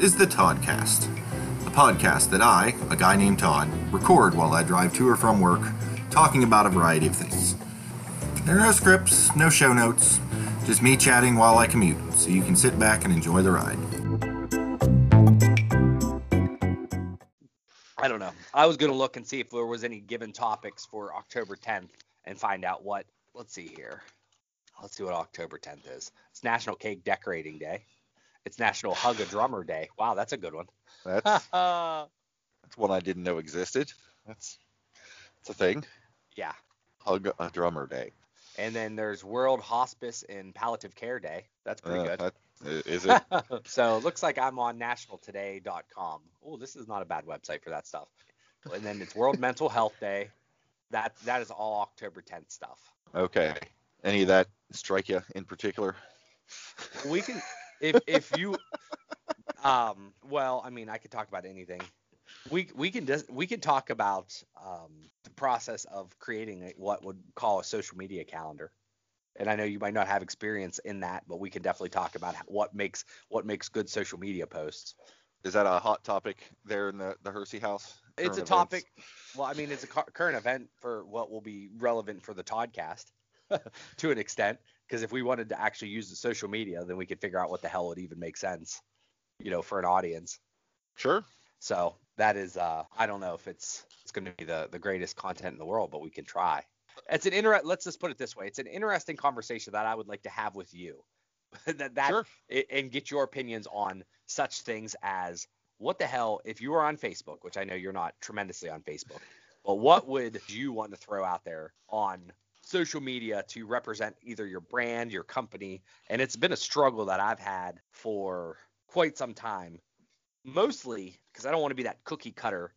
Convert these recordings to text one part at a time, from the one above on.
is the Toddcast, a podcast that I, a guy named Todd, record while I drive to or from work, talking about a variety of things. There are no scripts, no show notes, just me chatting while I commute, so you can sit back and enjoy the ride. I don't know. I was gonna look and see if there was any given topics for October 10th and find out what. Let's see here. Let's see what October 10th is. It's National Cake Decorating Day. It's National Hug a Drummer Day. Wow, that's a good one. That's that's one I didn't know existed. That's it's a thing. yeah. Hug a drummer day. And then there's World Hospice and Palliative Care Day. That's pretty Uh, good. that- is it? so it looks like I'm on nationaltoday.com. Oh, this is not a bad website for that stuff. And then it's World Mental Health Day. That that is all October 10th stuff. okay. Any of that strike you in particular? We can if if you um well, I mean, I could talk about anything. We we can just we can talk about um the process of creating a, what would call a social media calendar. And I know you might not have experience in that, but we can definitely talk about what makes what makes good social media posts. Is that a hot topic there in the, the Hersey house? It's a events? topic. Well, I mean, it's a current event for what will be relevant for the Toddcast to an extent. Because if we wanted to actually use the social media, then we could figure out what the hell would even make sense, you know, for an audience. Sure. So that is, uh, I don't know if it's it's going to be the the greatest content in the world, but we can try. It's an inter. Let's just put it this way: it's an interesting conversation that I would like to have with you. that that Sure. i- and get your opinions on such things as what the hell if you were on Facebook, which I know you're not tremendously on Facebook, but what would you want to throw out there on social media to represent either your brand, your company? And it's been a struggle that I've had for quite some time, mostly because I don't want to be that cookie cutter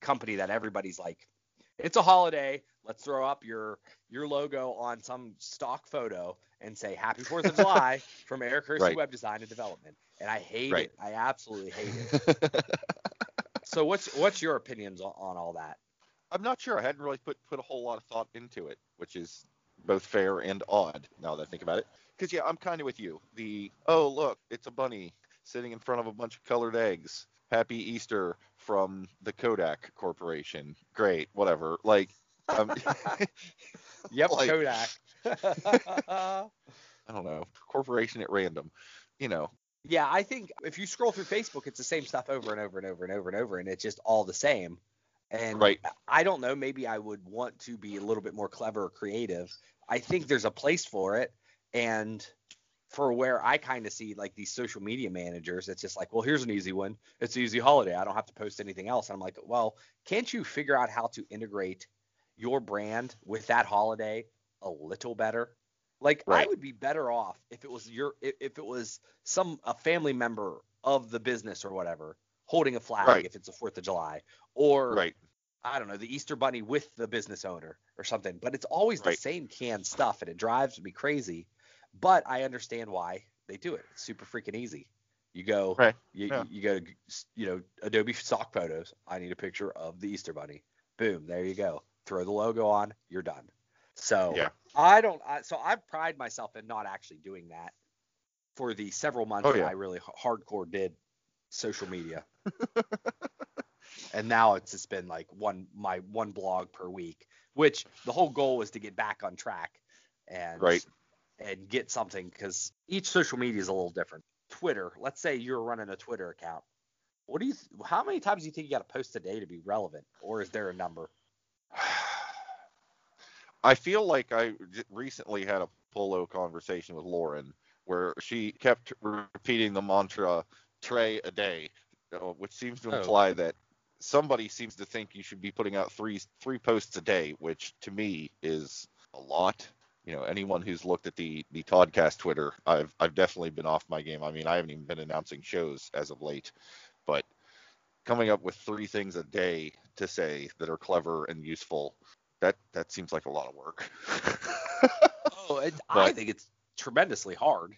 company that everybody's like, it's a holiday. Let's throw up your your logo on some stock photo and say Happy Fourth of July from Eric Hersey Right. Web Design and Development. And I hate Right. it. I absolutely hate it. so what's what's your opinions on, on all that? I'm not sure. I hadn't really put put a whole lot of thought into it, which is both fair and odd now that I think about it. Because yeah, I'm kind of with you. The oh look, it's a bunny sitting in front of a bunch of colored eggs. Happy Easter from the Kodak Corporation. Great, whatever. Like, um, Yep, Like- Kodak. I don't know, corporation at random. You know, yeah, I think if you scroll through Facebook, it's the same stuff over and over and over and over and over, and it's just all the same. And Right. I don't know, maybe I would want to be a little bit more clever or creative. I think there's a place for it, and for where I kind of see like these social media managers, it's just like, well, here's an easy one. It's an easy holiday. I don't have to post anything else. And I'm like, well, can't you figure out how to integrate your brand with that holiday a little better? Like I would be better off if it was your if it was some a family member of the business or whatever holding a flag Right. if it's the Fourth of July, or right? I don't know, the Easter Bunny with the business owner or something. But it's always Right. the same canned stuff, and it drives me crazy. But I understand why they do it. It's super freaking easy. You go, Right. you, Yeah. you go, to, you know, Adobe stock photos. I need a picture of the Easter Bunny. Boom, there you go. Throw the logo on, you're done. So Yeah. I don't. I, so I pride myself in not actually doing that for the several months Oh, that yeah. I really h- hardcore did social media. and now it's just been like one my one blog per week, which the whole goal was to get back on track and Right. and get something because each social media is a little different. Twitter, let's say you're running a Twitter account. What do you? How many times do you think you got to post a day to be relevant, or is there a number? I feel like I recently had a polo conversation with Lauren where she kept repeating the mantra "tray a day," uh, which seems to Oh. imply that somebody seems to think you should be putting out three three posts a day, which to me is a lot. You know, anyone who's looked at the the Toddcast Twitter, I've I've definitely been off my game. I mean, I haven't even been announcing shows as of late, but coming up with three things a day to say that are clever and useful that that seems like a lot of work. Oh, it, I think it's tremendously hard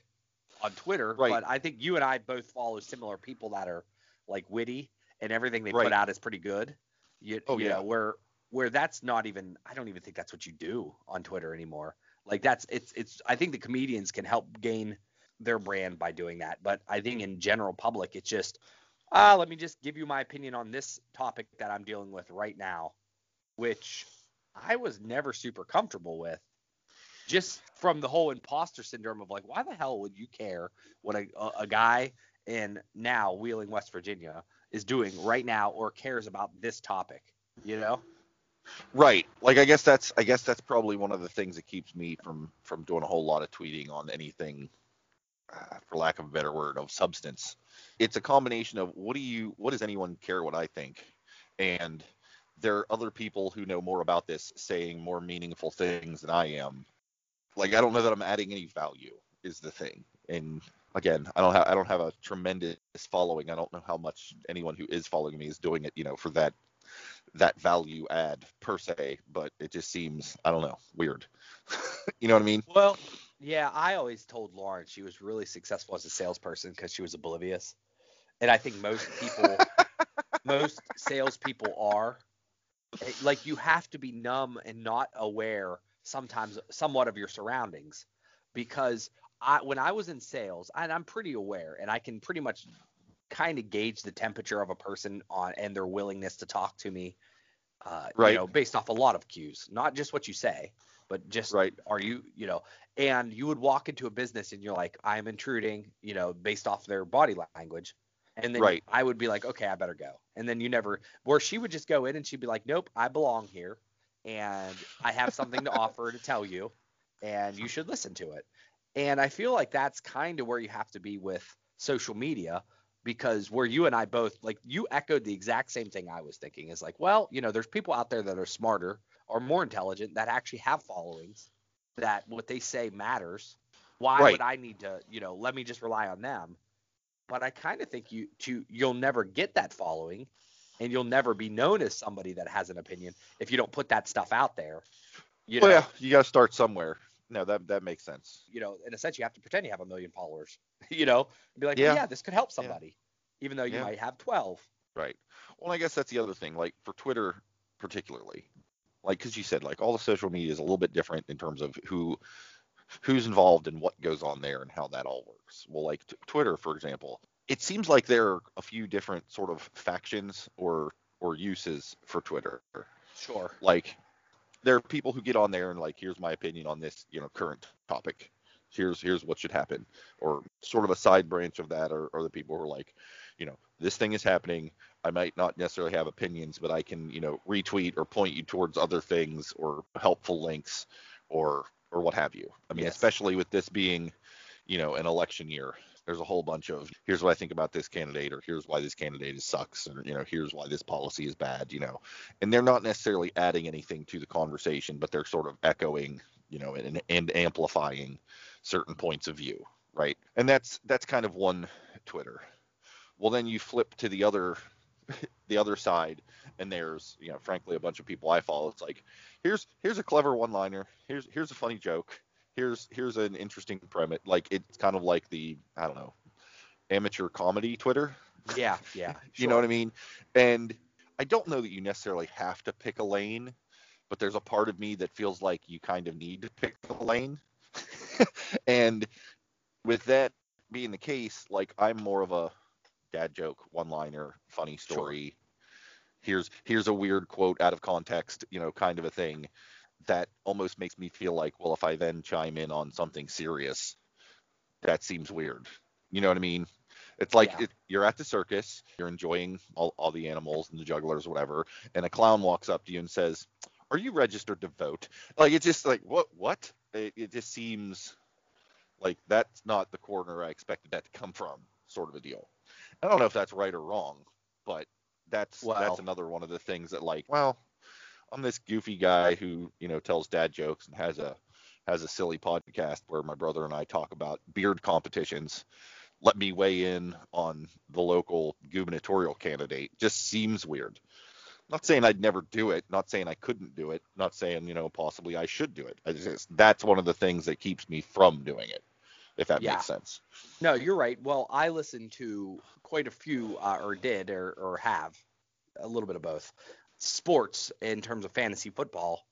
on Twitter, Right. but I think you and I both follow similar people that are like witty and everything they Right. put out is pretty good. You, Oh, you yeah. know, where where that's not even I don't even think that's what you do on Twitter anymore. Like that's it's it's I think the comedians can help gain their brand by doing that, but I think in general public it's just Uh, let me just give you my opinion on this topic that I'm dealing with right now, which I was never super comfortable with. Just from the whole imposter syndrome of like, why the hell would you care what a, a guy in now Wheeling, West Virginia is doing right now or cares about this topic? You know? Right. Like I guess that's I guess that's probably one of the things that keeps me from from doing a whole lot of tweeting on anything uh, for lack of a better word of substance. It's a combination of what do you what does anyone care what I think? And there are other people who know more about this saying more meaningful things than I am. Like I don't know that I'm adding any value is the thing. And again, I don't have I don't have a tremendous following. I don't know how much anyone who is following me is doing it, you know, for that that value add per se, but it just seems I don't know weird. you know what I mean? Well, yeah, I always told Lauren she was really successful as a salesperson because she was oblivious, and I think most people, most salespeople are. Like you have to be numb and not aware sometimes, somewhat of your surroundings, because I when I was in sales, and I'm pretty aware, and I can pretty much kind of gauge the temperature of a person on and their willingness to talk to me. Uh, right. You know, based off a lot of cues, not just what you say, but just right. are you, you know, and you would walk into a business and you're like, I'm intruding, you know, based off their body language. And then right. I would be like, okay, I better go. And then you never, where she would just go in and she'd be like, nope, I belong here and I have something to offer to tell you and you should listen to it. And I feel like that's kind of where you have to be with social media because where you and I both like you echoed the exact same thing I was thinking is like, well, you know, there's people out there that are smarter or more intelligent that actually have followings that what they say matters. Why Right. would I need to, you know, let me just rely on them? But I kind of think you to you'll never get that following and you'll never be known as somebody that has an opinion if you don't put that stuff out there. You know, well, yeah, you got to start somewhere. No, that that makes sense. you know, in a sense, you have to pretend you have a million followers, you know, and be like, Yeah. well, yeah, this could help somebody, even though you Yeah. might have 12. Right. Well, I guess that's the other thing. Like for Twitter, particularly, like because you said like all the social media is a little bit different in terms of who who's involved and what goes on there and how that all works. Well, like t- Twitter, for example, it seems like there are a few different sort of factions or or uses for Twitter. Sure. Like there are people who get on there and like, here's my opinion on this, you know, current topic. Here's here's what should happen, or sort of a side branch of that, or, or the people who are like, you know, this thing is happening. I might not necessarily have opinions, but I can, you know, retweet or point you towards other things or helpful links, or or what have you. I mean, Yes. especially with this being, you know, an election year, there's a whole bunch of here's what I think about this candidate, or here's why this candidate sucks, or you know, here's why this policy is bad, you know, and they're not necessarily adding anything to the conversation, but they're sort of echoing, you know, and, and amplifying certain points of view, right? And that's that's kind of one Twitter. Well, then you flip to the other the other side, and there's you know, frankly, a bunch of people I follow. It's like here's here's a clever one-liner, here's here's a funny joke, here's here's an interesting premise. Like it's kind of like the I don't know amateur comedy Twitter. Yeah. Yeah. You know what I mean? And I don't know that you necessarily have to pick a lane, but there's a part of me that feels like you kind of need to pick a lane. and with that being the case, like I'm more of a dad joke, one-liner, funny story. Here's here's a weird quote out of context, you know, kind of a thing that almost makes me feel like, well, if I then chime in on something serious, that seems weird. You know what I mean? It's like Yeah. it, you're at the circus, you're enjoying all, all the animals and the jugglers, whatever, and a clown walks up to you and says, "Are you registered to vote?" Like it's just like what what? It, it just seems like that's not the corner I expected that to come from, sort of a deal. I don't know if that's right or wrong, but that's Well- that's another one of the things that like, well, I'm this goofy guy who you know tells dad jokes and has a has a silly podcast where my brother and I talk about beard competitions. Let me weigh in on the local gubernatorial candidate. Just seems weird. Not saying I'd never do it. Not saying I couldn't do it. Not saying you know possibly I should do it. Just, that's one of the things that keeps me from doing it. If that Yeah. makes sense. No, you're right. Well, I listen to quite a few, uh, or did, or, or have a little bit of both sports in terms of fantasy football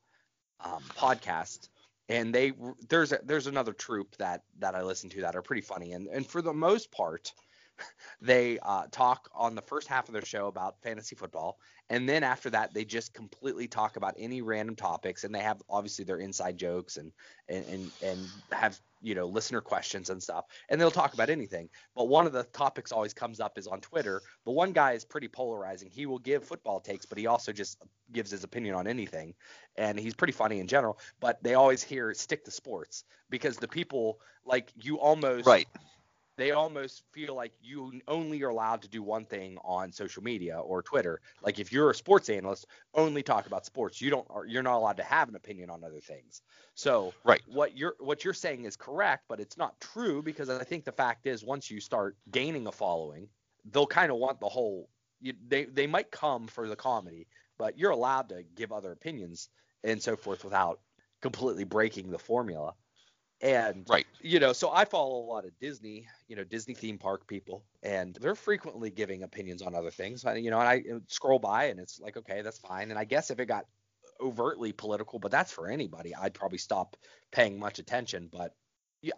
um, podcasts. And they there's a, there's another troop that that I listen to that are pretty funny, and and for the most part, they uh, talk on the first half of their show about fantasy football, and then after that, they just completely talk about any random topics, and they have obviously their inside jokes and and and, and have you know listener questions and stuff, and they'll talk about anything. But one of the topics always comes up is on Twitter. The one guy is pretty polarizing. He will give football takes, but he also just gives his opinion on anything, and he's pretty funny in general. But they always hear stick to sports because the people like you almost Right. They almost feel like you only are allowed to do one thing on social media or Twitter. Like if you're a sports analyst, only talk about sports. You don't you're not allowed to have an opinion on other things. So Right. what you're what you're saying is correct, but it's not true because I think the fact is once you start gaining a following, they'll kind of want the whole you, they they might come for the comedy, but you're allowed to give other opinions and so forth without completely breaking the formula. And Right. you know, so I follow a lot of Disney, you know, Disney theme park people, and they're frequently giving opinions on other things. I, you know, and I scroll by and it's like, okay, that's fine. And I guess if it got overtly political, but that's for anybody, I'd probably stop paying much attention. But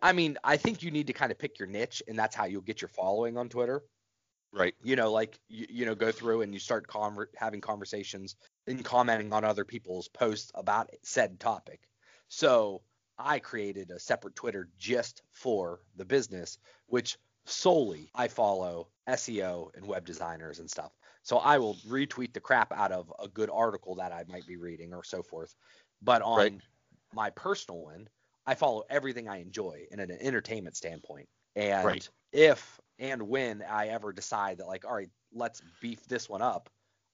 I mean, I think you need to kind of pick your niche, and that's how you'll get your following on Twitter Right. you know like you, you know go through and you start conver- having conversations and commenting on other people's posts about said topic so i created a separate twitter just for the business which solely i follow seo and web designers and stuff so i will retweet the crap out of a good article that i might be reading or so forth but on Right. my personal one i follow everything i enjoy in an entertainment standpoint and Right. if and when I ever decide that like, all right, let's beef this one up,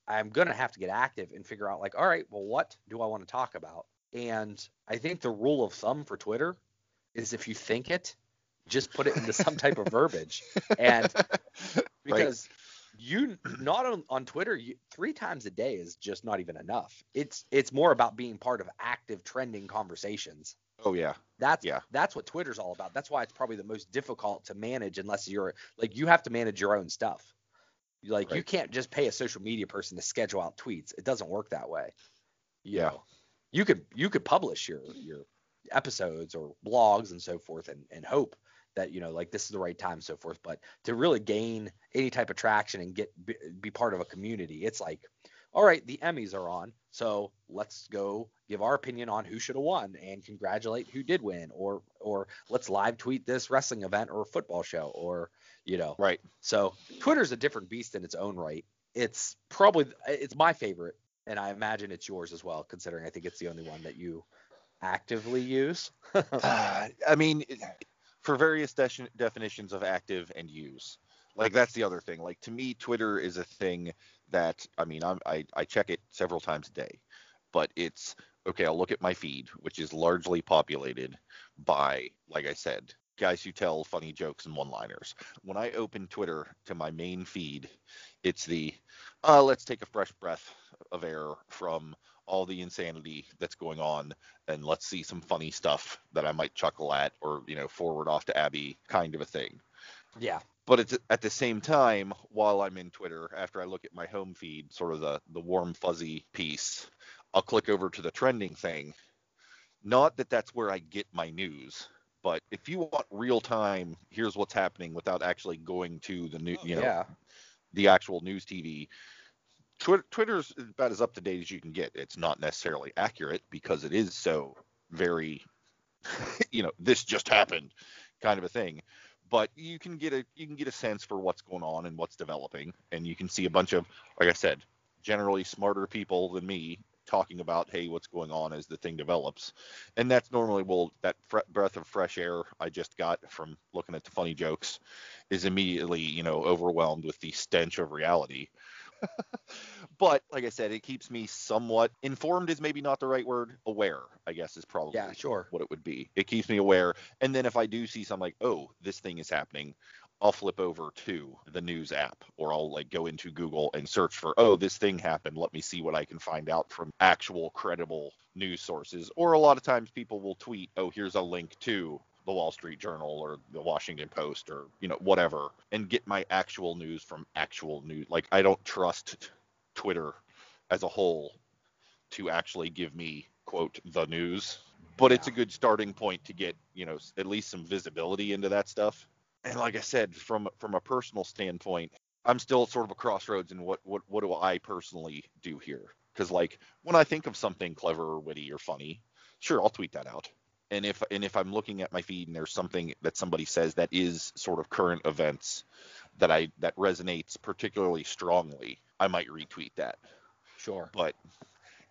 I'm gonna have to get active and figure out like, all right, well, what do I want to talk about? And I think the rule of thumb for Twitter is if you think it, just put it into some type of verbiage. And because you not on, on Twitter, you, three times a day is just not even enough. It's it's more about being part of active trending conversations. Oh yeah. That's Yeah. that's what Twitter's all about. That's why it's probably the most difficult to manage unless you're like you have to manage your own stuff. Like you can't just pay a social media person to schedule out tweets. It doesn't work that way. You Yeah. know, you could you could publish your your episodes or blogs and so forth and, and hope that you know like this is the right time and so forth. But to really gain any type of traction and get be, be part of a community it's like all right the emmys are on so let's go give our opinion on who should have won and congratulate who did win or or let's live tweet this wrestling event or football show or you know. Right. so twitter's a different beast in its own right. It's probably it's my favorite and i imagine it's yours as well considering i think it's the only one that you actively use Uh, I mean, for various de- definitions of active and use. Like that's the other thing. Like to me, Twitter is a thing that I mean, I'm, I I check it several times a day, but it's okay. I'll look at my feed, which is largely populated by, like I said, guys who tell funny jokes and one-liners. When I open Twitter to my main feed, it's the uh, let's take a fresh breath of air from all the insanity that's going on and let's see some funny stuff that I might chuckle at or you know forward off to Abby kind of a thing. yeah But it's at the same time while I'm in Twitter after I look at my home feed, sort of the the warm fuzzy piece, I'll click over to the trending thing. Not that that's where I get my news, but if you want real time, here's what's happening without actually going to the new, you know, yeah the actual news TV. Twitter, Twitter's about as up to date as you can get. It's not necessarily accurate because it is so very, you know, this just happened kind of a thing. But you can get a you can get a sense for what's going on and what's developing, and you can see a bunch of, like I said, generally smarter people than me talking about, hey, what's going on as the thing develops, and that's normally well that fre- breath of fresh air I just got from looking at the funny jokes is immediately you know overwhelmed with the stench of reality. But like i said it keeps me somewhat informed is maybe not the right word. Aware i guess is probably yeah sure. what it would be. It keeps me aware. And then if i do see something like oh this thing is happening i'll flip over to the news app or i'll like go into google and search for oh this thing happened. Let me see what i can find out from actual credible news sources. Or a lot of times people will tweet oh here's a link to the Wall Street Journal or the Washington Post or you know whatever and get my actual news from actual news like I don't trust Twitter as a whole to actually give me quote the news but it's a good starting point to get you know at least some visibility into that stuff and like I said, from from a personal standpoint, I'm still sort of a crossroads in what what what do I personally do here? Because like when I think of something clever or witty or funny, sure I'll tweet that out. And if and if I'm looking at my feed and there's something that somebody says that is sort of current events that I that resonates particularly strongly, I might retweet that. Sure. But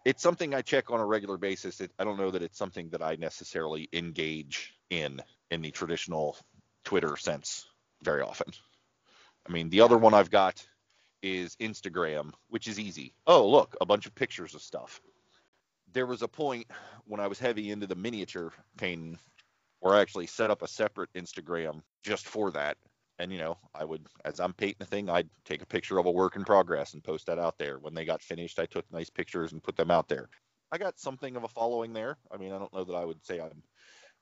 it's something I check on a regular basis. It, I don't know that it's something that I necessarily engage in in the traditional Twitter sense very often. I mean, the other one I've got is Instagram, which is easy. Oh, look, a bunch of pictures of stuff. There was a point when I was heavy into the miniature painting where I actually set up a separate Instagram just for that. And, you know, I would, as I'm painting a thing, I'd take a picture of a work in progress and post that out there. When they got finished, I took nice pictures and put them out there. I got something of a following there. I mean, I don't know that I would say I'm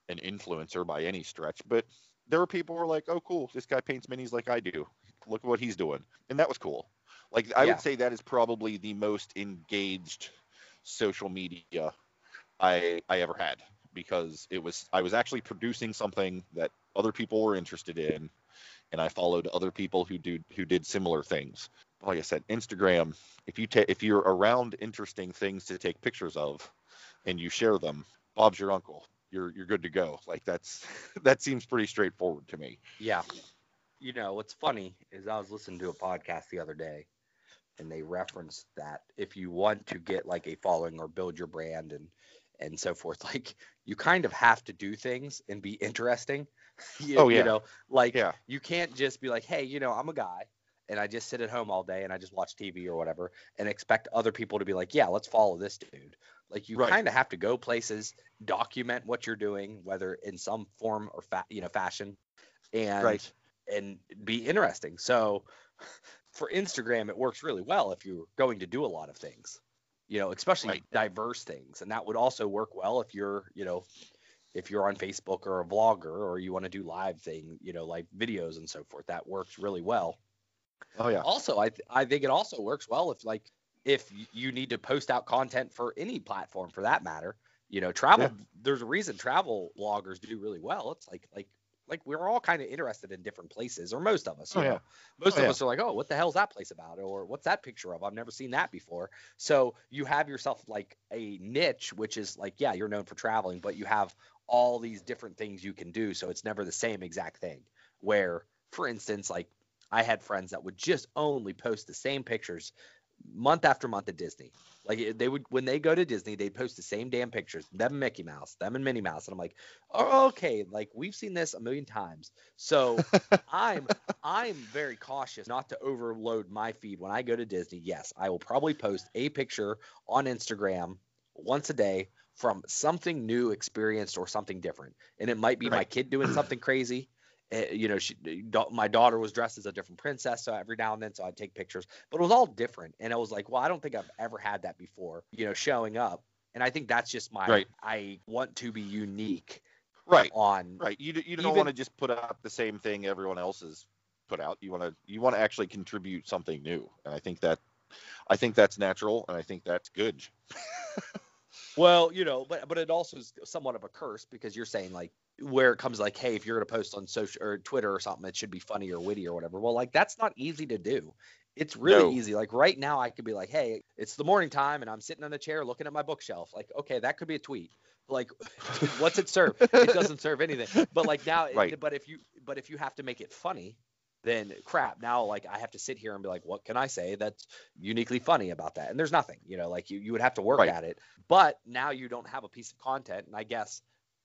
an influencer by any stretch, but there were people who were like, "Oh, cool, this guy paints minis like I do. Look at what he's doing," and that was cool. Like I Yeah. would say that is probably the most engaged social media I I ever had because it was I was actually producing something that other people were interested in, and I followed other people who do who did similar things. Like I said, Instagram. If you ta- if you're around interesting things to take pictures of, and you share them, Bob's your uncle. You're you're good to go. Like that's that seems pretty straightforward to me. Yeah. You know, what's funny is I was listening to a podcast the other day and they referenced that if you want to get like a following or build your brand and and so forth, like you kind of have to do things and be interesting. you, Oh, yeah. You know, like Yeah. you can't just be like, hey, you know, I'm a guy and I just sit at home all day and I just watch TV or whatever and expect other people to be like, yeah, let's follow this dude. Like you Right. kind of have to go places, document what you're doing, whether in some form or fa- you know fashion, and Right. and be interesting. So for Instagram, it works really well if you're going to do a lot of things, you know, especially Right. diverse things. And that would also work well if you're, you know, if you're on Facebook or a vlogger or you want to do live thing, you know, like videos and so forth. That works really well. Oh yeah. Also, I th- I think it also works well if like if you need to post out content for any platform for that matter. You know, travel. Yeah. There's a reason travel bloggers do really well. It's like like like we're all kind of interested in different places, or most of us. You Oh, know, yeah. most Oh, of yeah. us are like, oh, what the hell's that place about, or what's that picture of? I've never seen that before. So you have yourself like a niche, which is like, yeah, you're known for traveling, but you have all these different things you can do, so it's never the same exact thing. Where, for instance, like I had friends that would just only post the same pictures month after month at Disney. Like they would when they go to Disney, they'd post the same damn pictures, them and Mickey Mouse, them and Minnie Mouse, and I'm like, oh, okay, like we've seen this a million times. So I'm I'm very cautious not to overload my feed when I go to Disney. Yes, I will probably post a picture on Instagram once a day from something new experienced or something different. And it might be my kid doing something crazy. Uh, you know, she, my daughter was dressed as a different princess, so every now and then, so I'd take pictures, but it was all different. And I was like, well, I don't think I've ever had that before, you know, showing up. And I think that's just my, Right. I want to be unique Right. on, Right. You you don't want to just put out the same thing everyone else has put out. You want to you want to actually contribute something new, and I think that I think that's natural, and I think that's good. Well, you know, but but it also is somewhat of a curse because you're saying like where it comes like, hey, if you're gonna post on social or Twitter or something, it should be funny or witty or whatever. Well, like that's not easy to do. It's really No. easy. Like right now, I could be like, hey, it's the morning time and I'm sitting on a chair looking at my bookshelf. Like, okay, that could be a tweet. Like, what's it serve? it doesn't serve anything. But like now, Right. but if you but if you have to make it funny, then crap. Now, like I have to sit here and be like, what can I say that's uniquely funny about that? And there's nothing. You know, like you you would have to work Right. at it. But now you don't have a piece of content, and I guess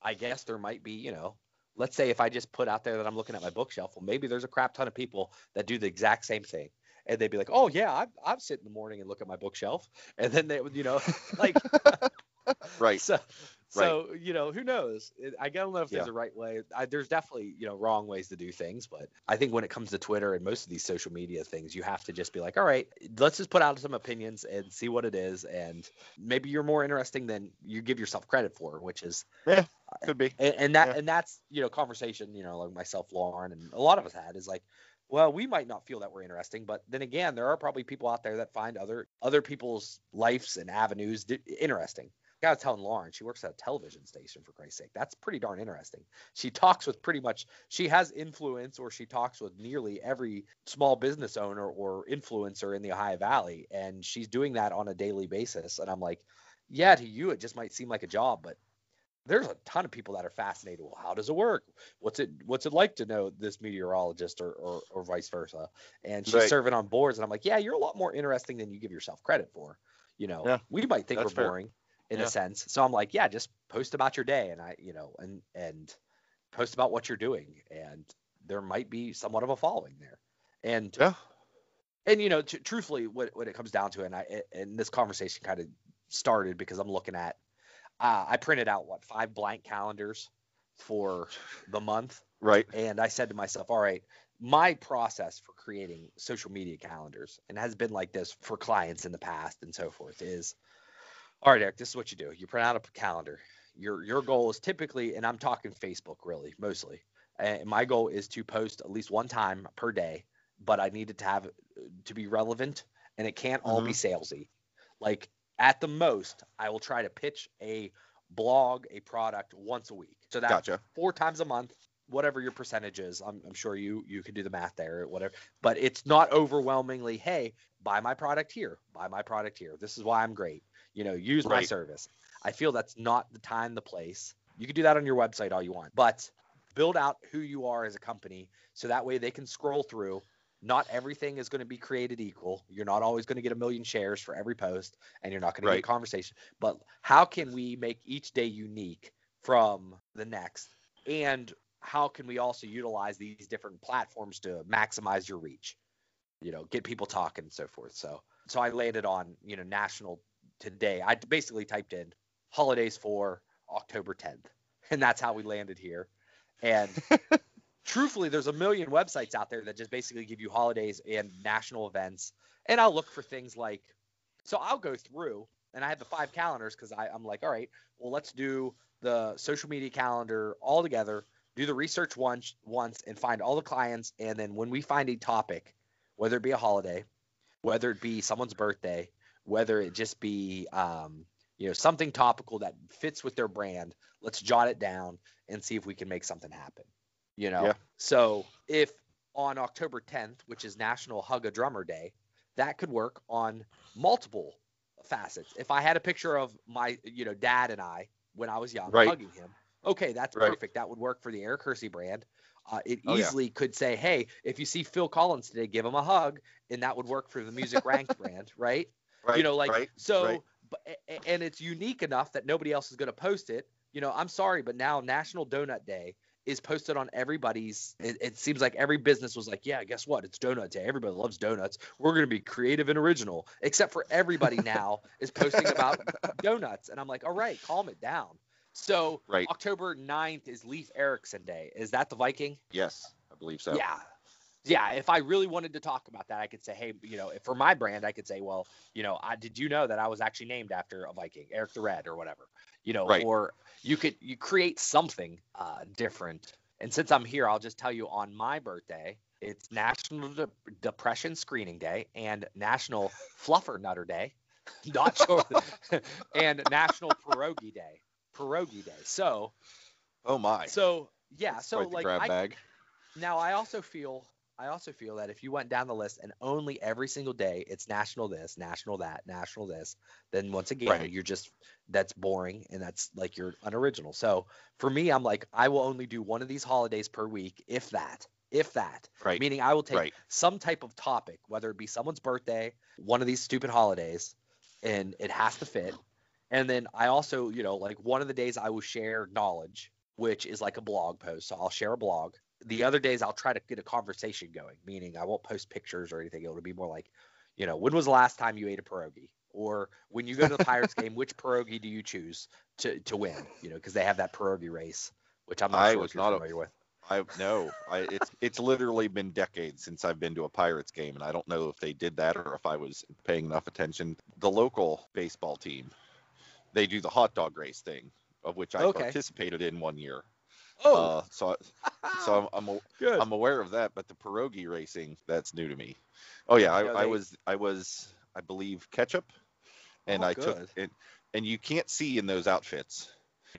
I guess there might be, you know, let's say if I just put out there that I'm looking at my bookshelf, well, maybe there's a crap ton of people that do the exact same thing. And they'd be like, oh, yeah, I, I sit in the morning and look at my bookshelf. And then they would, you know, like, Right. so, so you know, who knows? I don't know if there's Yeah. a right way. I, there's definitely, you know, wrong ways to do things. But I think when it comes to Twitter and most of these social media things, you have to just be like, all right, let's just put out some opinions and see what it is. And maybe you're more interesting than you give yourself credit for, which is yeah, Could be. and, and that Yeah. and that's you know conversation you know like myself lauren and a lot of us had is like well we might not feel that we're interesting but then again there are probably people out there that find other other people's lives and avenues di- interesting I was telling Lauren, she works at a television station for Christ's sake. That's pretty darn interesting. She talks with pretty much, she has influence, or she talks with nearly every small business owner or influencer in the Ohio Valley, and she's doing that on a daily basis. And I'm like, yeah, to you it just might seem like a job, but there's a ton of people that are fascinated. Well, how does it work? What's it What's it like to know this meteorologist, or or, or vice versa? And she's Right. serving on boards, and I'm like, yeah, you're a lot more interesting than you give yourself credit for. You know, Yeah, we might think we're boring. fair. In Yeah. a sense. So I'm like, yeah, just post about your day, and I, you know, and and post about what you're doing, and there might be somewhat of a following there. And Yeah. and you know, t- truthfully, what what it comes down to, and I and this conversation kind of started because I'm looking at, uh, I printed out what five blank calendars for the month, Right. and I said to myself, all right, my process for creating social media calendars, and has been like this for clients in the past and so forth, is all right, Eric, this is what you do. You print out a calendar. Your your goal is typically, and I'm talking Facebook really, mostly. And my goal is to post at least one time per day, but I need it to have to be relevant and it can't all be mm-hmm. salesy. Like at the most, I will try to pitch a blog, a product once a week. So that's Gotcha. four times a month, whatever your percentage is. I'm, I'm sure you you can do the math there, whatever. But it's not overwhelmingly, hey, buy my product here, buy my product here. This is why I'm great. You know, use my service. I feel that's not the time, the place. You can do that on your website all you want, but build out who you are as a company so that way they can scroll through. Not everything is going to be created equal. You're not always going to get a million shares for every post, and you're not going to Right. get conversation. But how can we make each day unique from the next? And how can we also utilize these different platforms to maximize your reach? You know, get people talking and so forth. So, so I landed on you know national today. I basically typed in holidays for October 10th, and that's how we landed here. And truthfully, there's a million websites out there that just basically give you holidays and national events. And I'll look for things like, so I'll go through and I have the five calendars because I'm like, all right, well, let's do the social media calendar all together, do the research once, once, and find all the clients. And then when we find a topic, whether it be a holiday, whether it be someone's birthday, whether it just be, um, you know, something topical that fits with their brand, let's jot it down and see if we can make something happen. You know, Yeah. so if on October 10th, which is National Hug a Drummer Day, that could work on multiple facets. If I had a picture of my, you know, dad and I when I was young Right. hugging him, okay, that's Right. perfect. That would work for the Eric Hersey brand. Uh, it Oh, yeah. easily could say, hey, if you see Phil Collins today, give him a hug, and that would work for the Music Ranked brand, right? Right. you know, like right. so, right. but and it's unique enough that nobody else is going to post it. You know, I'm sorry, but now National Donut Day is posted on everybody's. It, it seems like every business was like, yeah, guess what? It's Donut Day. Everybody loves donuts. We're going to be creative and original. Except for everybody now is posting about donuts, and I'm like, all right, calm it down. So Right. October 9th is Leif Erikson Day. Is that the Viking? Yes, I believe so. Yeah. Yeah, if I really wanted to talk about that, I could say, hey, you know, if for my brand, I could say, well, you know, I did you know that I was actually named after a Viking, Eric the Red or whatever, you know, Right. or you could you create something uh, different. And since I'm here, I'll just tell you on my birthday, it's National De- Depression Screening Day and National Fluffernutter Day, not sure, and National Pierogi Day, Pierogi Day. So, Oh my. so yeah, That's so like I, now I also feel I also feel that if you went down the list and only every single day it's national this, national that, national this, then once again Right. you're just that's boring and that's like you're unoriginal. So for me, I'm like I will only do one of these holidays per week, if that, if that. Right. Meaning I will take Right. some type of topic, whether it be someone's birthday, one of these stupid holidays, and it has to fit. And then I also, you know, like one of the days I will share knowledge, which is like a blog post. So I'll share a blog. The other days I'll try to get a conversation going, meaning I won't post pictures or anything. It'll be more like, you know, when was the last time you ate a pierogi? Or when you go to the Pirates game, which pierogi do you choose to, to win? You know, because they have that pierogi race, which I'm not I sure was not a- familiar with. I no, I it's it's literally been decades since I've been to a Pirates game, and I don't know if they did that or if I was paying enough attention. The local baseball team, they do the hot dog race thing, of which I Okay. participated in one year. Oh, Uh, so I- so I'm I'm, a-. I'm aware of that, but the pierogi racing that's new to me. Oh yeah, I, No, I was I was I believe ketchup, and Oh, I took good. it. and you can't see in those outfits.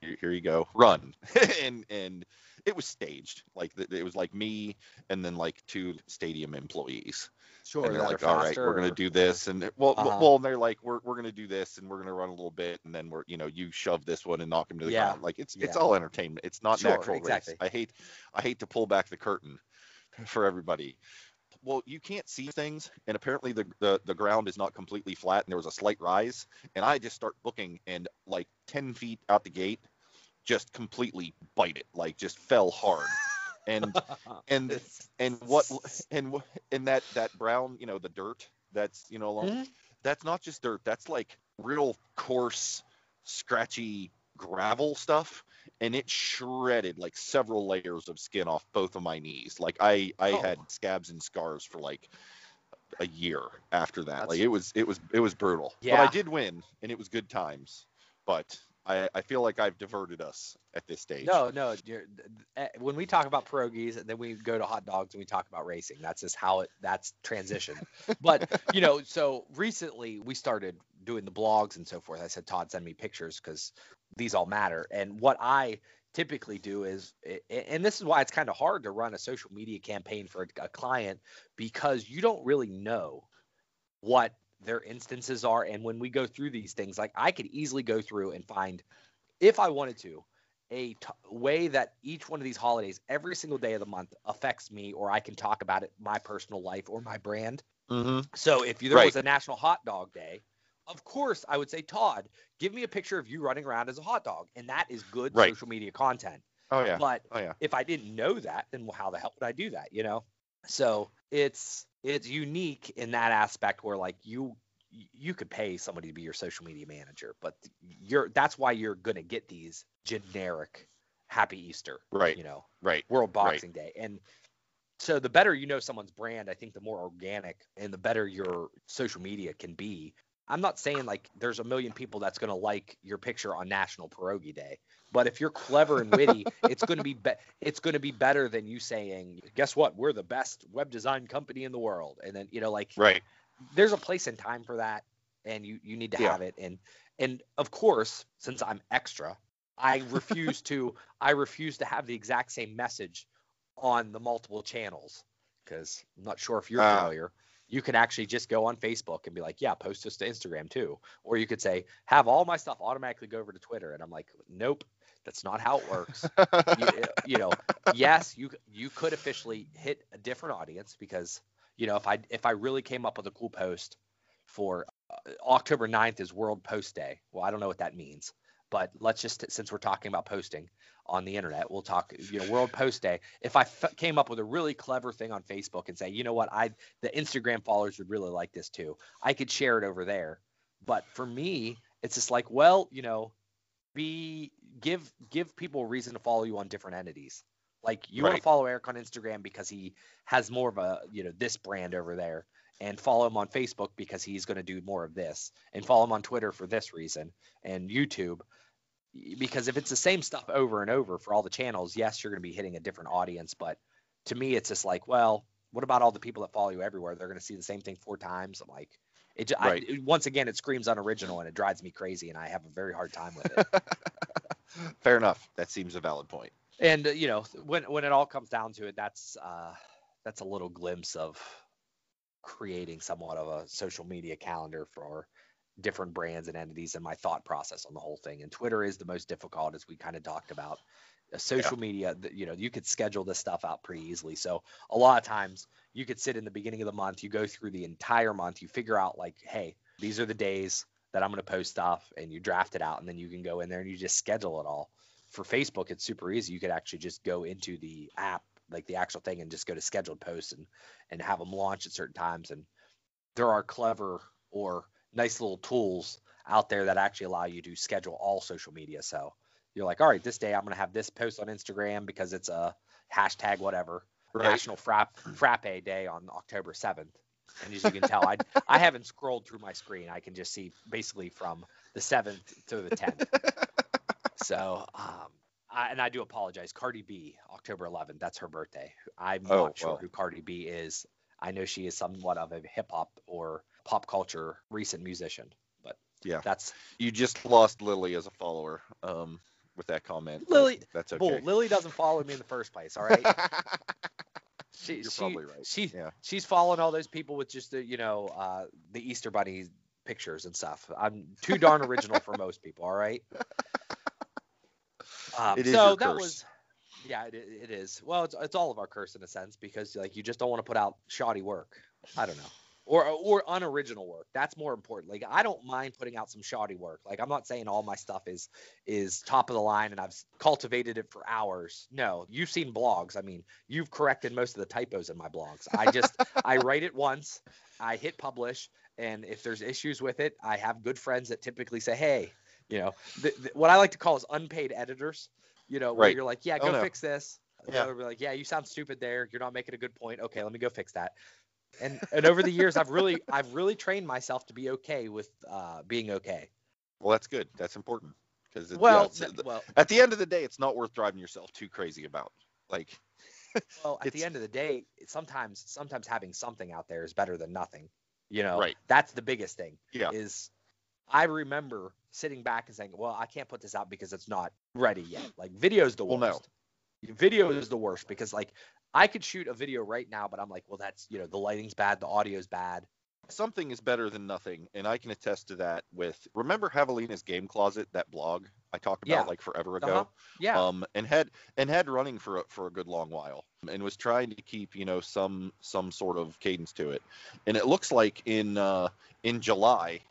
Here, here you go, run, and and it was staged. Like it was like me and then like two stadium employees. Sure. and they're like, all right, we're gonna do this, and well, well- Uh-huh. well, and they're like, we're we're gonna do this, and we're gonna run a little bit, and then we're, you know, you shove this one and knock him to the Yeah. ground. Like it's it's all entertainment. It's not Sure, natural exactly. race. I hate I hate to pull back the curtain for everybody. Well, you can't see things, and apparently the, the the ground is not completely flat, and there was a slight rise, and I just start booking, and like ten feet out the gate, just completely bite it, like just fell hard, and and and what and and that that brown you know the dirt that's you know along Mhm. that's not just dirt that's like real coarse scratchy gravel stuff and it shredded like several layers of skin off both of my knees like i i Oh. had scabs and scars for like a year after that That's- like it was it was it was brutal but i did win and it was good times but I, I feel like I've diverted us at this stage. No, no. You're, eh, when we talk about pierogies, and then we go to hot dogs and we talk about racing. That's just how it. That's transition. but you know, so recently we started doing the blogs and so forth. I said, Todd, send me pictures because these all matter. And what I typically do is, and this is why it's kind of hard to run a social media campaign for a, client because you don't really know what their instances are. And when we go through these things, like I could easily go through and find, if I wanted to, a t- way that each one of these holidays, every single day of the month, affects me, or I can talk about it, my personal life or my brand. hmm So if there Right. was a National Hot Dog Day, of course I would say, Todd, give me a picture of you running around as a hot dog, and that is good Right. social media content. Oh yeah. But Oh yeah. if I didn't know that, then how the hell would I do that? You know? So it's it's unique in that aspect where like you you could pay somebody to be your social media manager, but you're that's why you're gonna get these generic Happy Easter, Right. You know, Right. World Right. Boxing Day, and so the better you know someone's brand, I think the more organic and the better your social media can be. I'm not saying like there's a million people that's going to like your picture on National Pierogi Day, but if you're clever and witty, it's going to be, be it's going to be better than you saying, guess what, we're the best web design company in the world, and then you know like Right. there's a place and time for that and you you need to Yeah. have it and and of course since i'm extra i refuse to i refuse to have the exact same message on the multiple channels because i'm not sure if you're Ah. familiar you can actually just go on facebook and be like yeah post this to instagram too. Or you could say have all my stuff automatically go over to twitter. And i'm like nope that's not how it works. You, you know, yes, you you could officially hit a different audience because you know if I if I really came up with a cool post for uh, October 9th is World Post Day. Well, I don't know what that means, but let's just since we're talking about posting on the internet, we'll talk you know World Post Day. If I f- came up with a really clever thing on Facebook and say, you know what, I the Instagram followers would really like this too. I could share it over there. But for me, it's just like, well, you know, be give give people a reason to follow you on different entities. Like you want to follow Eric on Instagram because he has more of a you know this brand over there, and follow him on Facebook because he's going to do more of this, and follow him on Twitter for this reason, and YouTube because if it's the same stuff over and over for all the channels, yes, you're going to be hitting a different audience, but to me, it's just like, well, what about all the people that follow you everywhere? They're going to see the same thing four times. I'm like, it, ju- I- Right. it- once again, it screams unoriginal and it drives me crazy, and I have a very hard time with it. Fair enough. That seems a valid point. and uh, you know when when it all comes down to it that's uh that's a little glimpse of creating somewhat of a social media calendar for different brands and entities and my thought process on the whole thing. And twitter is the most difficult as we kind of talked about. Uh, social media th- you know you could schedule this stuff out pretty easily. So a lot of times you could sit in the beginning of the month you go through the entire month you figure out like hey these are the days that i'm going to post stuff and you draft it out and then you can go in there and you just schedule it all. For Facebook, it's super easy. You could actually just go into the app, like the actual thing, and just go to scheduled posts and and have them launch at certain times. And there are clever or nice little tools out there that actually allow you to schedule all social media. So you're like, all right, this day I'm going to have this post on Instagram because it's a hashtag whatever Right. National Frapp Frappe Day on October 7th. And as you can tell, I I haven't scrolled through my screen. I can just see basically from the 7th to the 10th. So, um, I, and I do apologize. Cardi B, October 11th, that's her birthday. I'm Oh, not sure well. who Cardi B is. I know she is somewhat of a hip hop or pop culture recent musician, but Yeah. That's You just lost Lily as a follower um, with that comment. Lily- That's okay. bull. Lily doesn't follow me in the first place. All right. She, You're she, probably right. She, Yeah. she's following all those people with just the, you know, uh, the Easter Bunny pictures and stuff. I'm too darn original for most people. All right. Um, It is so that curse. was, yeah, it, it is. Well, it's, it's all of our curse in a sense because like you just don't want to put out shoddy work. I don't know. Or, or unoriginal work. That's more important. Like I don't mind putting out some shoddy work. Like I'm not saying all my stuff is is top of the line and I've cultivated it for hours. No, you've seen blogs. I mean, you've corrected most of the typos in my blogs. I just I write it once, I hit publish, and if there's issues with it, I have good friends that typically say, "Hey, you know, th- th- what I like to call is unpaid editors." You know, where Right. you're like, "Yeah, Oh, go no. fix this." Yeah. They'll be like, "Yeah, you sound stupid there. You're not making a good point. Okay, let me go fix that." And and over the years, I've really I've really trained myself to be okay with uh, being okay. Well, that's good. That's important because Well, yeah, n- well, at the end of the day, it's not worth driving yourself too crazy about. Like, well, at the end of the day, sometimes sometimes having something out there is better than nothing. You know, Right. that's the biggest thing. Yeah. Is I remember sitting back and saying, "Well, I can't put this out because it's not ready yet." Like video's the worst. Well, no. Video is the worst because like I could shoot a video right now, but I'm like, well, that's you know the lighting's bad, the audio's bad. something is better than nothing, and I can attest to that. With remember Javelina's Game Closet, that blog I talked about Yeah. like forever ago. Uh-huh. Yeah. um, and had and had running for a, for a good long while, and was trying to keep you know some some sort of cadence to it. And it looks like in uh, in July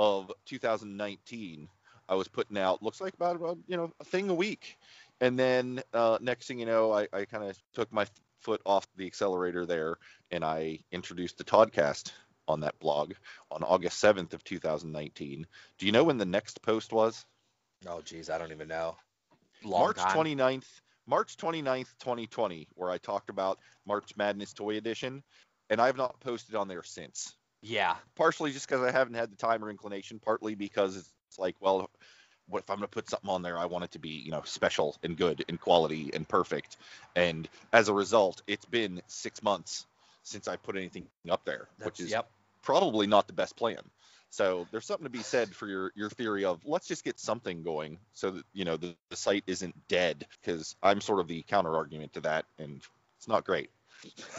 of 2019, I was putting out looks like about, about you know a thing a week, and then uh, next thing you know, I, I kind of took my foot off the accelerator there, and I introduced the Toddcast on that blog on August 7th of 2019. Do you know when the next post was? oh, geez, I don't even know. Long March time. 29th, March 29th, 2020, where I talked about March Madness Toy Edition, and I have not posted on there since. Yeah. Partially just because I haven't had the time or inclination, partly because it's like, well, what if I'm going to put something on there? I want it to be, you know, special and good and quality and perfect. And as a result, it's been six months since I put anything up there, That's, which is yep. probably not the best plan. So there's something to be said for your your theory of let's just get something going so that you know the, the site isn't dead because I'm sort of the counter argument to that and it's not great.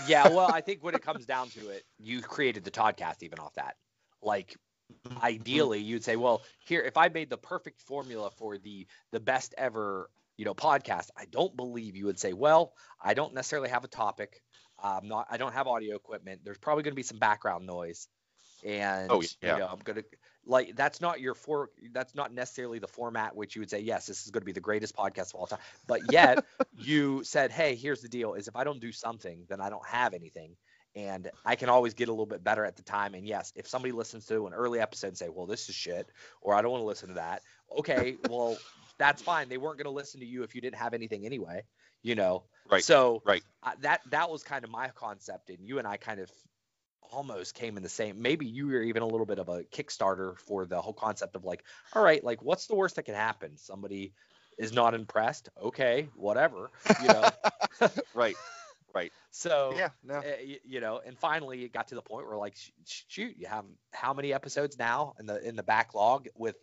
Yeah, well, I think when it comes down to it, you created the Toddcast even off that. Like, mm-hmm. ideally, you'd say, well, here, if I made the perfect formula for the the best ever, you know, podcast, I don't believe you would say, well, I don't necessarily have a topic. I'm not. I don't have audio equipment. There's probably going to be some background noise, and Oh, yeah. you know, I'm gonna like that's not your for that's not necessarily the format which you would say yes this is going to be the greatest podcast of all time. But yet you said hey here's the deal is if i don't do something then i don't have anything. And i can always get a little bit better at the time. And yes if somebody listens to an early episode and say well this is shit or i don't want to listen to that okay well that's fine. They weren't going to listen to you if you didn't have anything anyway you know? Right, so right. uh, that that was kind of my concept and you and i kind of almost came in the same maybe you were even a little bit of a kickstarter for the whole concept of like all right like what's the worst that can happen somebody is not impressed okay whatever you know Right. Right. So Yeah. No. Eh, y- you know and finally it got to the point where like sh- sh- shoot you have how many episodes now in the in the backlog with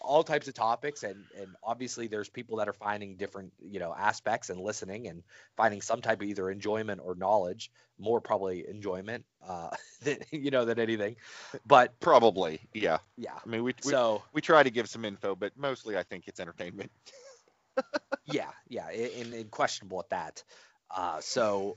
all types of topics and and obviously there's people that are finding different you know aspects and listening and finding some type of either enjoyment or knowledge more probably enjoyment uh than, you know than anything but Probably. Yeah. yeah I mean, we we, so we try to give some info, but mostly I think it's entertainment. yeah yeah and, and questionable at that uh so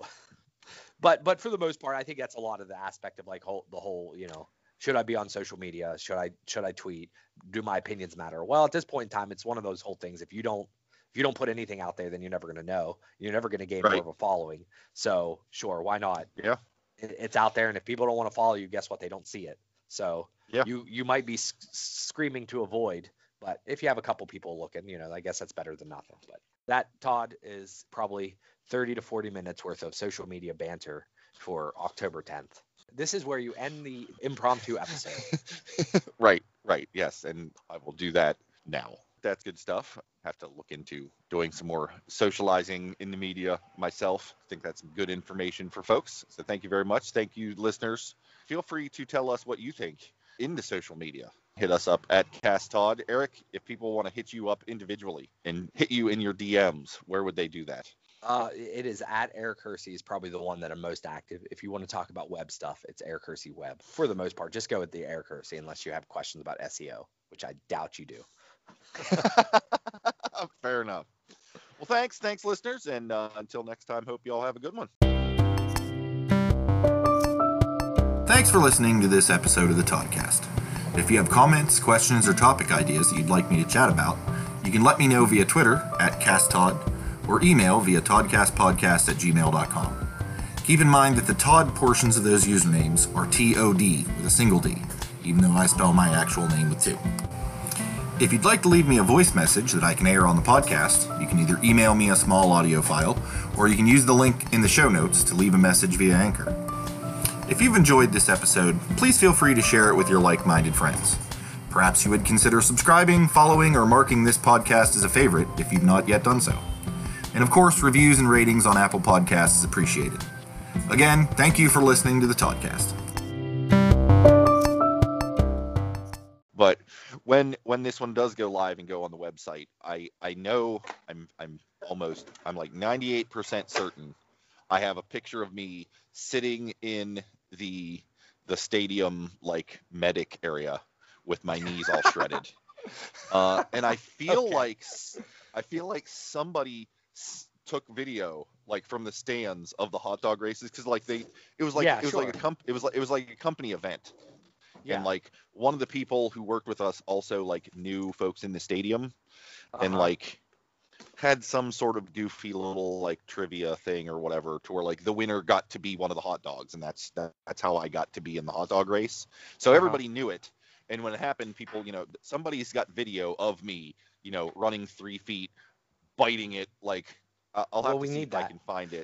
but but for the most part i think that's a lot of the aspect of like whole the whole you know should i be on social media? Should i should i tweet? Do my opinions matter? Well at this point in time it's one of those whole things. If you don't if you don't put anything out there then you're never going to know. You're never going to gain more of a following. So sure why not? Yeah. it, it's out there and if people don't want to follow you guess what? They don't see it. So Yeah. you you might be s- screaming to avoid but if you have a couple people looking you know i guess that's better than nothing. But that todd is probably 30 to 40 minutes worth of social media banter for october 10th this is where you end the impromptu episode right. Right. Yes. And I will do that now. That's good stuff. Have to look into doing some more socializing in the media myself. I think that's good information for folks. So thank you very much. Thank you, listeners. Feel free to tell us what you think in the social media. hit us up at Cast Todd. Eric, if people want to hit you up individually and hit you in your DMs, where would they do that? Uh, it is at Eric Hersey is probably the one that I'm most active. If you want to talk about web stuff, it's Eric Hersey Web. For the most part, just go with the Eric Hersey unless you have questions about SEO, which I doubt you do. Fair enough. Well, thanks, thanks, listeners, and uh, until next time, hope you all have a good one. Thanks for listening to this episode of the Toddcast. If you have comments, questions, or topic ideas that you'd like me to chat about, you can let me know via Twitter at CastTodd or email via toddcastpodcast at gmail.com. Keep in mind that the Todd portions of those usernames are T-O-D with a single D, even though I spell my actual name with two. If you'd like to leave me a voice message that I can air on the podcast, you can either email me a small audio file, or you can use the link in the show notes to leave a message via Anchor. If you've enjoyed this episode, please feel free to share it with your like minded friends. Perhaps you would consider subscribing, following, or marking this podcast as a favorite if you've not yet done so. And of course, reviews and ratings on Apple Podcasts is appreciated. Again, thank you for listening to the Toddcast. But when when this one does go live and go on the website, I I know I'm I'm almost I'm like 98% certain I have a picture of me sitting in the the stadium like medic area with my knees all shredded. Uh, and I feel Okay. like I feel like somebody s- took video like from the stands of the hot dog races because like they it was like Yeah, it was like a sure. comp it was like it was like a company event Yeah. and like one of the people who worked with us also like knew folks in the stadium and Uh-huh. like had some sort of goofy little like trivia thing or whatever to where like the winner got to be one of the hot dogs and that's that, that's how I got to be in the hot dog race. So Uh-huh. everybody knew it. And when it happened, people, you know, somebody's got video of me, you know, running three feet, biting it like I- I'll have Well, to we see need if I can find it.